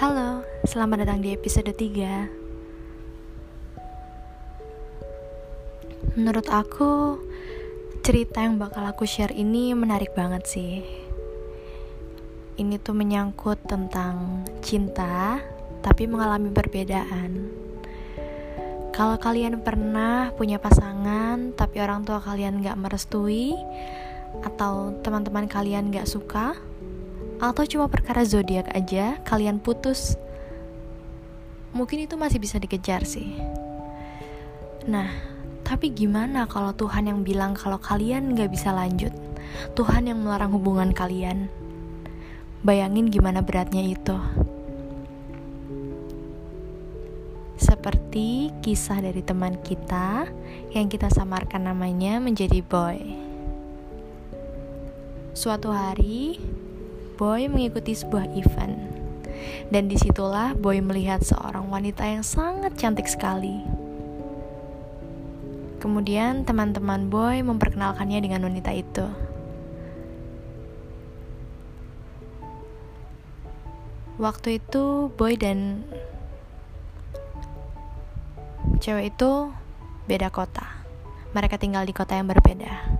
Halo, selamat datang di episode 3 Menurut aku, cerita yang bakal aku share ini menarik banget sih. Ini tuh menyangkut tentang cinta, tapi mengalami perbedaan. Kalau kalian pernah punya pasangan, tapi orang tua kalian gak merestui Atau teman-teman kalian gak suka atau cuma perkara zodiak aja kalian putus. Mungkin itu masih bisa dikejar sih. Nah tapi gimana kalau Tuhan yang bilang kalau kalian gak bisa lanjut? Tuhan yang melarang hubungan kalian. Bayangin gimana beratnya itu. Seperti kisah dari teman kita yang kita samarkan namanya menjadi boy. Suatu hari Boy mengikuti sebuah event. Dan di situlah Boy melihat seorang wanita yang sangat cantik sekali. Kemudian teman-teman Boy memperkenalkannya dengan wanita itu. Waktu itu Boy dan cewek itu beda kota. Mereka tinggal di kota yang berbeda.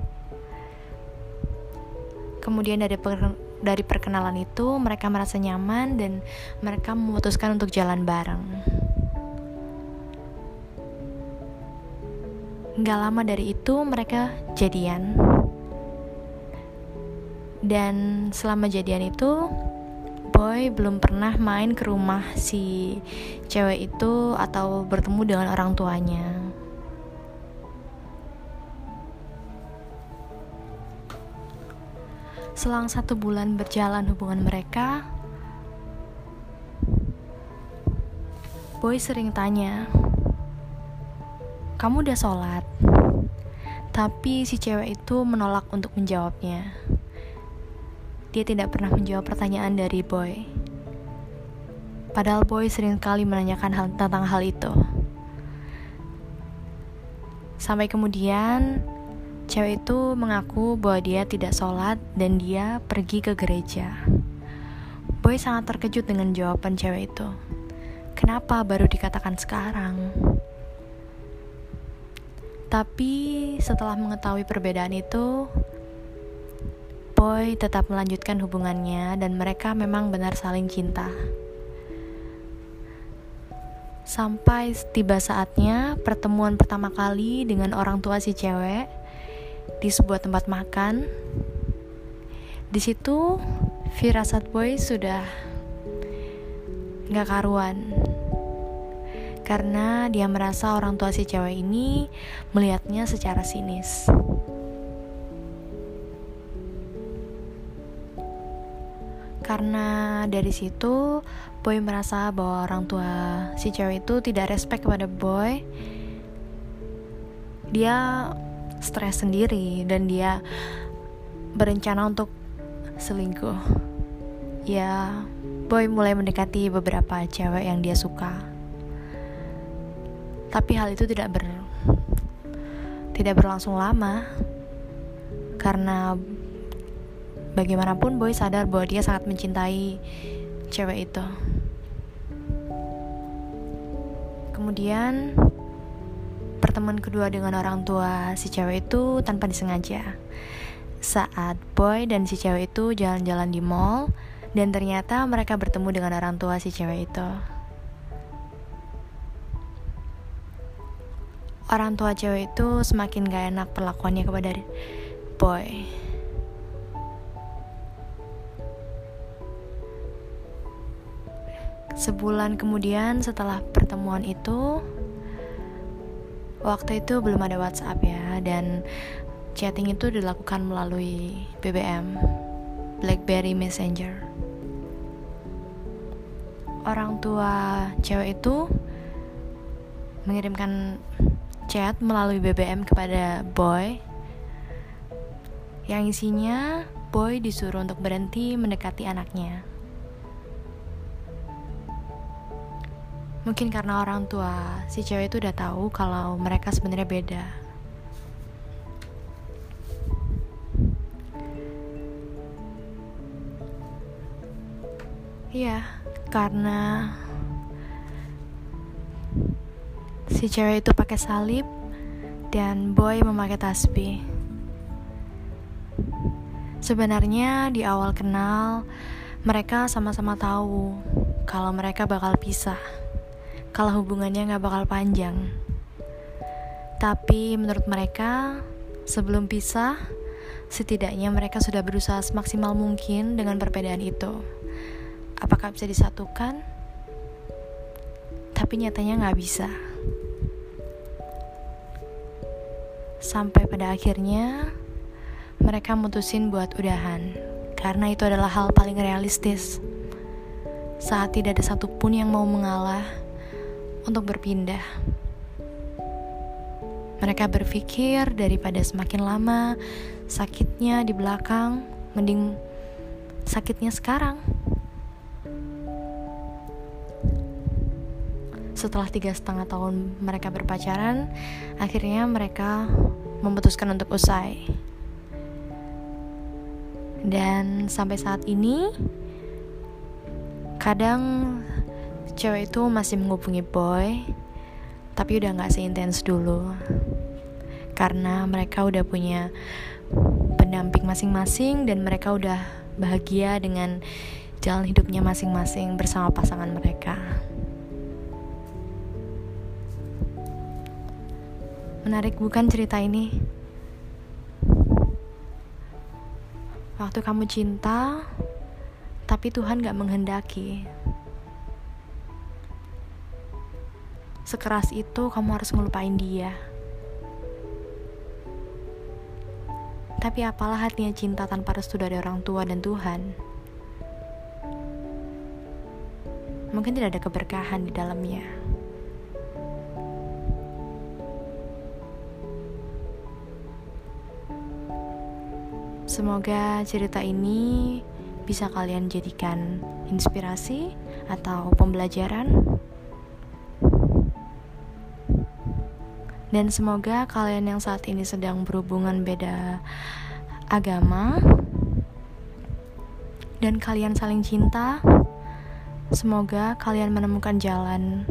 Kemudian dari dari perkenalan itu mereka merasa nyaman dan mereka memutuskan untuk jalan bareng. Gak lama dari itu mereka jadian. Dan selama jadian itu Boy belum pernah main ke rumah si cewek itu atau bertemu dengan orang tuanya. Selang satu bulan berjalan hubungan mereka, Boy sering tanya, "Kamu udah sholat?" Tapi si cewek itu menolak untuk menjawabnya. Dia tidak pernah menjawab pertanyaan dari Boy. Padahal Boy sering kali menanyakan hal tentang hal itu. Sampai kemudian Cewek itu mengaku bahwa dia tidak sholat dan dia pergi ke gereja. Boy sangat terkejut dengan jawaban cewek itu. Kenapa baru dikatakan sekarang? Tapi setelah mengetahui perbedaan itu, Boy tetap melanjutkan hubungannya dan mereka memang benar saling cinta. Sampai tiba saatnya pertemuan pertama kali dengan orang tua si cewek di sebuah tempat makan. Di situ firasat boy sudah gak karuan karena dia merasa orang tua si cewek ini melihatnya secara sinis. Karena dari situ Boy merasa bahwa orang tua si cewek itu tidak respect kepada Boy. Dia stres sendiri dan dia berencana untuk selingkuh. Ya, Boy mulai mendekati beberapa cewek yang dia suka. Tapi hal itu tidak ber tidak berlangsung lama karena bagaimanapun Boy sadar bahwa dia sangat mencintai cewek itu. Kemudian pertemuan kedua dengan orang tua si cewek itu tanpa disengaja. Saat boy dan si cewek itu jalan-jalan di mall dan ternyata mereka bertemu dengan orang tua si cewek itu. Orang tua cewek itu semakin gak enak perlakuannya kepada boy. Sebulan kemudian setelah pertemuan itu, Waktu itu belum ada WhatsApp ya dan chatting itu dilakukan melalui BBM, BlackBerry Messenger. Orang tua cewek itu mengirimkan chat melalui BBM kepada boy yang isinya boy disuruh untuk berhenti mendekati anaknya. Mungkin karena orang tua si cewek itu udah tahu kalau mereka sebenarnya beda. Iya, karena si cewek itu pakai salib dan boy memakai tasbih. Sebenarnya di awal kenal, mereka sama-sama tahu kalau mereka bakal pisah, kalau hubungannya gak bakal panjang. Tapi menurut mereka, sebelum pisah, setidaknya mereka sudah berusaha semaksimal mungkin dengan perbedaan itu. Apakah bisa disatukan? Tapi nyatanya gak bisa. Sampai pada akhirnya mereka mutusin buat udahan karena itu adalah hal paling realistis. Saat tidak ada satupun yang mau mengalah untuk berpindah. Mereka berpikir daripada semakin lama sakitnya di belakang, mending sakitnya sekarang. Setelah tiga setengah tahun mereka berpacaran, akhirnya mereka memutuskan untuk usai. Dan sampai saat ini, kadang cewek itu masih menghubungi boy, tapi udah gak seintens dulu. Karena mereka udah punya pendamping masing-masing dan mereka udah bahagia dengan jalan hidupnya masing-masing bersama pasangan mereka. Menarik bukan cerita ini? Waktu kamu cinta, tapi Tuhan gak menghendaki. Sekeras itu kamu harus ngelupain dia. Tapi apalah hatinya cinta tanpa restu dari orang tua dan Tuhan? Mungkin tidak ada keberkahan di dalamnya. Semoga cerita ini bisa kalian jadikan inspirasi atau pembelajaran. Dan semoga kalian yang saat ini sedang berhubungan beda agama dan kalian saling cinta, semoga kalian menemukan jalan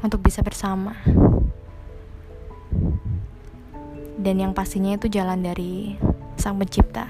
untuk bisa bersama dan yang pastinya itu jalan dari Sang Pencipta.